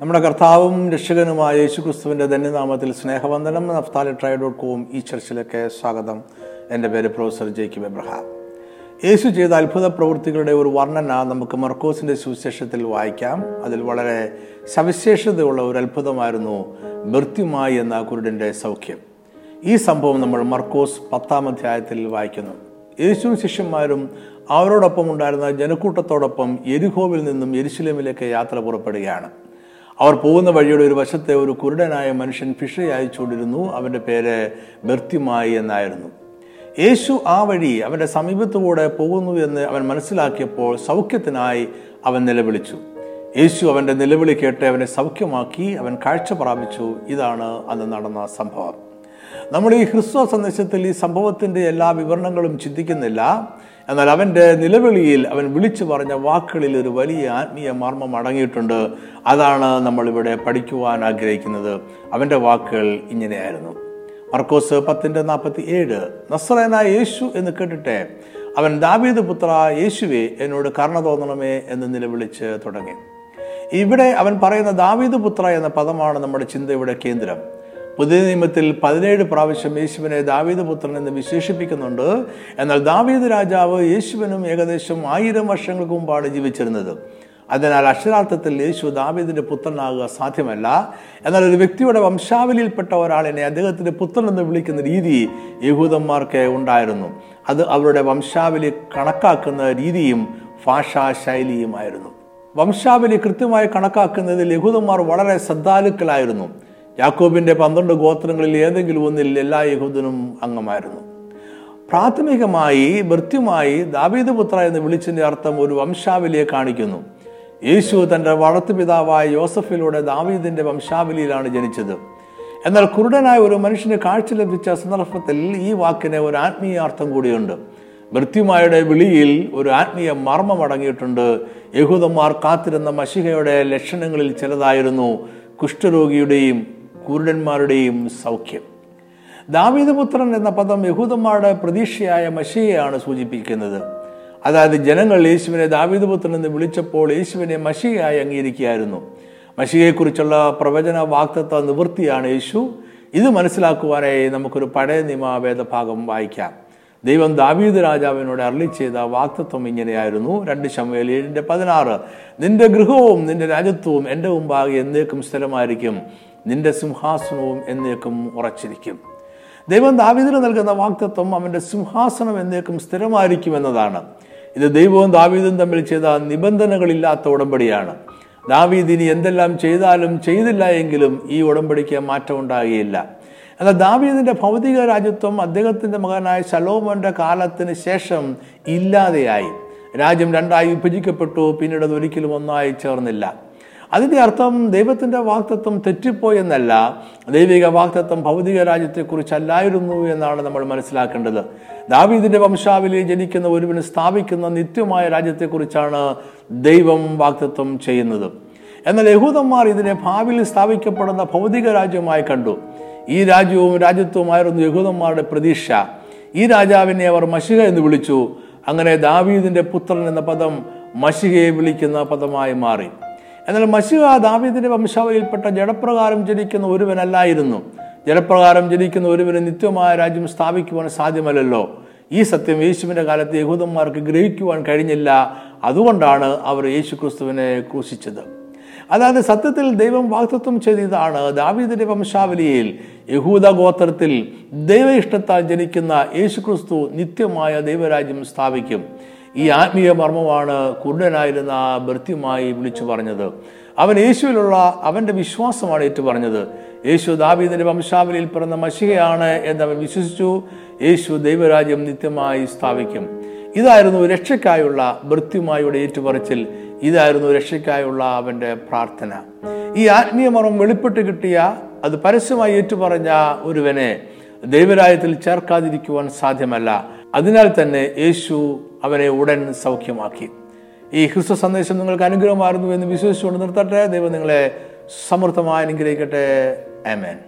നമ്മുടെ കർത്താവും രക്ഷകനുമായ യേശുക്രിസ്തുവിന്റെ ധന്യനാമത്തിൽ സ്നേഹവന്ദനം. നഫ്താലി ട്രൈ ഡോട്ട് കോം ഈ ചർച്ചിലേക്ക് സ്വാഗതം. എന്റെ പേര് പ്രൊഫസർ ജേക്കിബ് എബ്രഹാം. യേശു ചെയ്ത അത്ഭുത പ്രവൃത്തികളുടെ ഒരു വർണന നമുക്ക് മർക്കോസിന്റെ സുവിശേഷത്തിൽ വായിക്കാം. അതിൽ വളരെ സവിശേഷതയുള്ള ഒരു അത്ഭുതമായിരുന്നു മൃത്യുമായി എന്ന കുരുടന്റെ സൗഖ്യം. ഈ സംഭവം നമ്മൾ മർക്കോസ് പത്താം അധ്യായത്തിൽ വായിക്കുന്നു. യേശുവും ശിഷ്യന്മാരും അവരോടൊപ്പം ഉണ്ടായിരുന്ന ജനക്കൂട്ടത്തോടൊപ്പം എരിഹോവിൽ നിന്നും എരിശിലമിലേക്ക് യാത്ര പുറപ്പെടുകയാണ്. അവർ പോകുന്ന വഴിയുടെ ഒരു വശത്തെ ഒരു കുരുടനായ മനുഷ്യൻ ഫിഷ അയച്ചുകൊണ്ടിരുന്നു. അവന്റെ പേര് ബർത്തിമായി എന്നായിരുന്നു. യേശു ആ വഴി അവന്റെ സമീപത്തുകൂടെ പോകുന്നു എന്ന് അവൻ മനസ്സിലാക്കിയപ്പോൾ സൗഖ്യത്തിനായി അവൻ നിലവിളിച്ചു. യേശു അവന്റെ നിലവിളി കേട്ട് അവനെ സൗഖ്യമാക്കി. അവൻ കാഴ്ച പ്രാപിച്ചു. ഇതാണ് അന്ന് നടന്ന സംഭവം. നമ്മൾ ഈ ക്രിസ്തു സന്ദേശത്തിൽ ഈ സംഭവത്തിന്റെ എല്ലാ വിവരണങ്ങളും ചിന്തിക്കുന്നില്ല. എന്നാൽ അവന്റെ നിലവിളിയിൽ അവൻ വിളിച്ചു പറഞ്ഞ വാക്കുകളിൽ ഒരു വലിയ ആത്മീയ മർമ്മം അടങ്ങിയിട്ടുണ്ട്. അതാണ് നമ്മളിവിടെ പഠിക്കുവാൻ ആഗ്രഹിക്കുന്നത്. അവന്റെ വാക്കുകൾ ഇങ്ങനെയായിരുന്നു. മർക്കോസ് പത്തിന്റെ നാൽപ്പത്തി ഏഴ് നസ്രനായ യേശു എന്ന് കേട്ടിട്ടെ അവൻ ദാവീദ് പുത്ര യേശുവെ എന്നോട് കരുണ തോന്നണമേ എന്ന് നിലവിളിച്ച് തുടങ്ങി. ഇവിടെ അവൻ പറയുന്ന ദാവീദ് പുത്ര എന്ന പദമാണ് നമ്മുടെ ചിന്തയുടെ കേന്ദ്രം. പുതിയ നിയമത്തിൽ പതിനേഴ് പ്രാവശ്യം യേശുവിനെ ദാവീദ് പുത്രൻ എന്ന് വിശേഷിപ്പിക്കുന്നുണ്ട്. എന്നാൽ ദാവീദ് രാജാവ് യേശുവിനും ഏകദേശം ആയിരം വർഷങ്ങൾക്ക് മുമ്പാണ് ജീവിച്ചിരുന്നത്. അതിനാൽ അക്ഷരാർത്ഥത്തിൽ യേശു ദാവീദിന്റെ പുത്രനാകുക സാധ്യമല്ല. എന്നാൽ ഒരു വ്യക്തിയുടെ വംശാവലിയിൽപ്പെട്ട ഒരാളിനെ അദ്ദേഹത്തിന്റെ പുത്രൻ എന്ന് വിളിക്കുന്ന രീതി യഹൂദന്മാർക്ക് ഉണ്ടായിരുന്നു. അത് അവരുടെ വംശാവലി കണക്കാക്കുന്ന രീതിയും ഭാഷാ ശൈലിയുമായിരുന്നു വംശാവലി കൃത്യമായി കണക്കാക്കുന്നതിൽ യഹൂദന്മാർ വളരെ ശ്രദ്ധാലുക്കളായിരുന്നു. യാക്കോബിന്റെ പന്ത്രണ്ട് ഗോത്രങ്ങളിൽ ഏതെങ്കിലും ഒന്നിൽ എല്ലാ യഹൂദനും അംഗമായിരുന്നു. പ്രാഥമികമായി വൃത്യമായി ദാവീദ് പുത്ര എന്ന് വിളിച്ചതിന്റെ അർത്ഥം ഒരു വംശാവലിയെ കാണിക്കുന്നു. യേശു തന്റെ വളർത്തുപിതാവായ യോസഫിലൂടെ ദാവീദിന്റെ വംശാവലിയിലാണ് ജനിച്ചത്. എന്നാൽ കുരുടനായ ഒരു മനുഷ്യന് കാഴ്ച ലഭിച്ച സന്ദർഭത്തിൽ ഈ വാക്കിന് ഒരു ആത്മീയ അർത്ഥം കൂടിയുണ്ട്. മൃത്യുമായുടെ വിളിയിൽ ഒരു ആത്മീയ മർമ്മം അടങ്ങിയിട്ടുണ്ട്. യഹൂദന്മാർ കാത്തിരുന്ന മഷിഹയുടെ ലക്ഷണങ്ങളിൽ ചിലതായിരുന്നു കുഷ്ഠരോഗിയുടെയും കുരുടന്മാരുടെയും സൗഖ്യം. ദാവീദപുത്രൻ എന്ന പദം യഹൂദന്മാരുടെ പ്രതീക്ഷയായ മഷിയെയാണ് സൂചിപ്പിക്കുന്നത്. അതായത് ജനങ്ങൾ യേശുവിനെ ദാവീദപുത്രൻ എന്ന് വിളിച്ചപ്പോൾ യേശുവിനെ മഷിയായി അംഗീകരിക്കുകയായിരുന്നു മഷിയെക്കുറിച്ചുള്ള പ്രവചന വാക്തത്വ നിവൃത്തിയാണ് യേശു. ഇത് മനസ്സിലാക്കുവാനായി നമുക്കൊരു പഴയ നിയമ വേദഭാഗം വായിക്കാം. ദൈവം ദാവീദ് രാജാവിനോട് അരളി ചെയ്ത വാക്തത്വം ഇങ്ങനെയായിരുന്നു. രണ്ട് ശമേൽ ഏഴിന്റെ പതിനാറ്. നിന്റെ ഗൃഹവും നിന്റെ രാജ്യത്വവും എന്റെ മുമ്പാകെ എന്നേക്കും സ്ഥിരമായിരിക്കും. നിന്റെ സിംഹാസനവും എന്നേക്കും ഉറച്ചിരിക്കും. ദൈവം ദാവീദിന് നൽകുന്ന വാക്തത്വം അവന്റെ സിംഹാസനം എന്നേക്കും സ്ഥിരമായിരിക്കും എന്നതാണ്. ഇത് ദൈവവും ദാവീദും തമ്മിൽ ചെയ്ത നിബന്ധനകളില്ലാത്ത ഉടമ്പടിയാണ്. ദാവീദ് ഇനി എന്തെല്ലാം ചെയ്താലും ചെയ്തില്ല എങ്കിലും ഈ ഉടമ്പടിക്ക് മാറ്റം ഉണ്ടാകുകയില്ല. എന്നാൽ ദാവീദിന്റെ ഭൗതിക രാജ്യത്വം അദ്ദേഹത്തിന്റെ മകനായ ശലോമോന്റെ കാലത്തിന് ശേഷം ഇല്ലാതെയായി. രാജ്യം രണ്ടായി വിഭജിക്കപ്പെട്ടു പിന്നീട് അത് ഒരിക്കലും ഒന്നായി ചേർന്നില്ല. അതിന്റെ അർത്ഥം ദൈവത്തിന്റെ വാക്തത്വം തെറ്റിപ്പോയെന്നല്ല ദൈവിക വാക്തത്വം ഭൗതിക രാജ്യത്തെക്കുറിച്ചല്ലായിരുന്നു എന്നാണ് നമ്മൾ മനസ്സിലാക്കേണ്ടത്. ദാവീദിന്റെ വംശാവലിയിൽ ജനിക്കുന്ന ഒരുവിന് സ്ഥാപിക്കുന്ന നിത്യമായ രാജ്യത്തെക്കുറിച്ചാണ് ദൈവം വാക്തത്വം ചെയ്യുന്നത്. എന്നാൽ യഹൂദന്മാർ ഇതിനെ ഭാവിയിൽ സ്ഥാപിക്കപ്പെടുന്ന ഭൗതിക രാജ്യമായി കണ്ടു. ഈ രാജ്യവും രാജ്യത്വമായിരുന്നു യഹൂദന്മാരുടെ പ്രതീക്ഷ. ഈ രാജാവിനെ അവർ മഷിക എന്ന് വിളിച്ചു. അങ്ങനെ ദാവീദിന്റെ പുത്രൻ എന്ന പദം മഷികയെ വിളിക്കുന്ന പദമായി മാറി. എന്നാൽ മഷിഹ ദാവീദിന്റെ വംശാവലിയിൽപ്പെട്ട ജഡപ്രകാരം ജനിക്കുന്ന ഒരുവനല്ലായിരുന്നു. ജലപ്രകാരം ജനിക്കുന്ന ഒരുവന് നിത്യമായ രാജ്യം സ്ഥാപിക്കുവാൻ സാധ്യമല്ലല്ലോ. ഈ സത്യം യേശുവിന്റെ കാലത്ത് യഹൂദന്മാർക്ക് ഗ്രഹിക്കുവാൻ കഴിഞ്ഞില്ല. അതുകൊണ്ടാണ് അവർ യേശു ക്രിസ്തുവിനെ ക്രൂശിച്ചത്. അതായത് സത്യത്തിൽ ദൈവം വാക്തത്വം ചെയ്തതാണ് ദാവീദിന്റെ വംശാവലിയിൽ യഹൂദ ഗോത്രത്തിൽ ദൈവ ഇഷ്ടത്താൽ ജനിക്കുന്ന യേശു ക്രിസ്തു നിത്യമായ ദൈവരാജ്യം സ്ഥാപിക്കും. ഈ ആത്മീയ മർമ്മമാണ് കുരുടനായിരുന്ന ആ ഭൃത്യമായി വിളിച്ചു പറഞ്ഞത്. അവൻ യേശുവിലുള്ള അവന്റെ വിശ്വാസമാണ് ഏറ്റു പറഞ്ഞത് യേശു ദാവീദിന്റെ വംശാവലിയിൽ പിറന്ന മഷികയാണ് എന്ന് അവൻ വിശ്വസിച്ചു. യേശു ദൈവരാജ്യം നിത്യമായി സ്ഥാപിക്കും. ഇതായിരുന്നു രക്ഷയ്ക്കായുള്ള മൃത്യുമായുടെ ഏറ്റുപറച്ചിൽ. ഇതായിരുന്നു രക്ഷയ്ക്കായുള്ള അവന്റെ പ്രാർത്ഥന. ഈ ആത്മീയ മർമ്മം വെളിപ്പെട്ട് കിട്ടിയ അത് പരസ്യമായി ഏറ്റുപറഞ്ഞ ഒരുവനെ ദൈവരായത്തിൽ ചേർക്കാതിരിക്കുവാൻ സാധ്യമല്ല. അതിനാൽ തന്നെ യേശു അവനെ ഉടൻ സൗഖ്യമാക്കി. ഈ ക്രിസ്തു സന്ദേശം നിങ്ങൾക്ക് അനുഗ്രഹമായിരുന്നു എന്ന് വിശ്വസിച്ചുകൊണ്ട് നിർത്തട്ടെ. ദൈവം നിങ്ങളെ സമൃദ്ധമായി അനുഗ്രഹിക്കട്ടെ. ആമേൻ.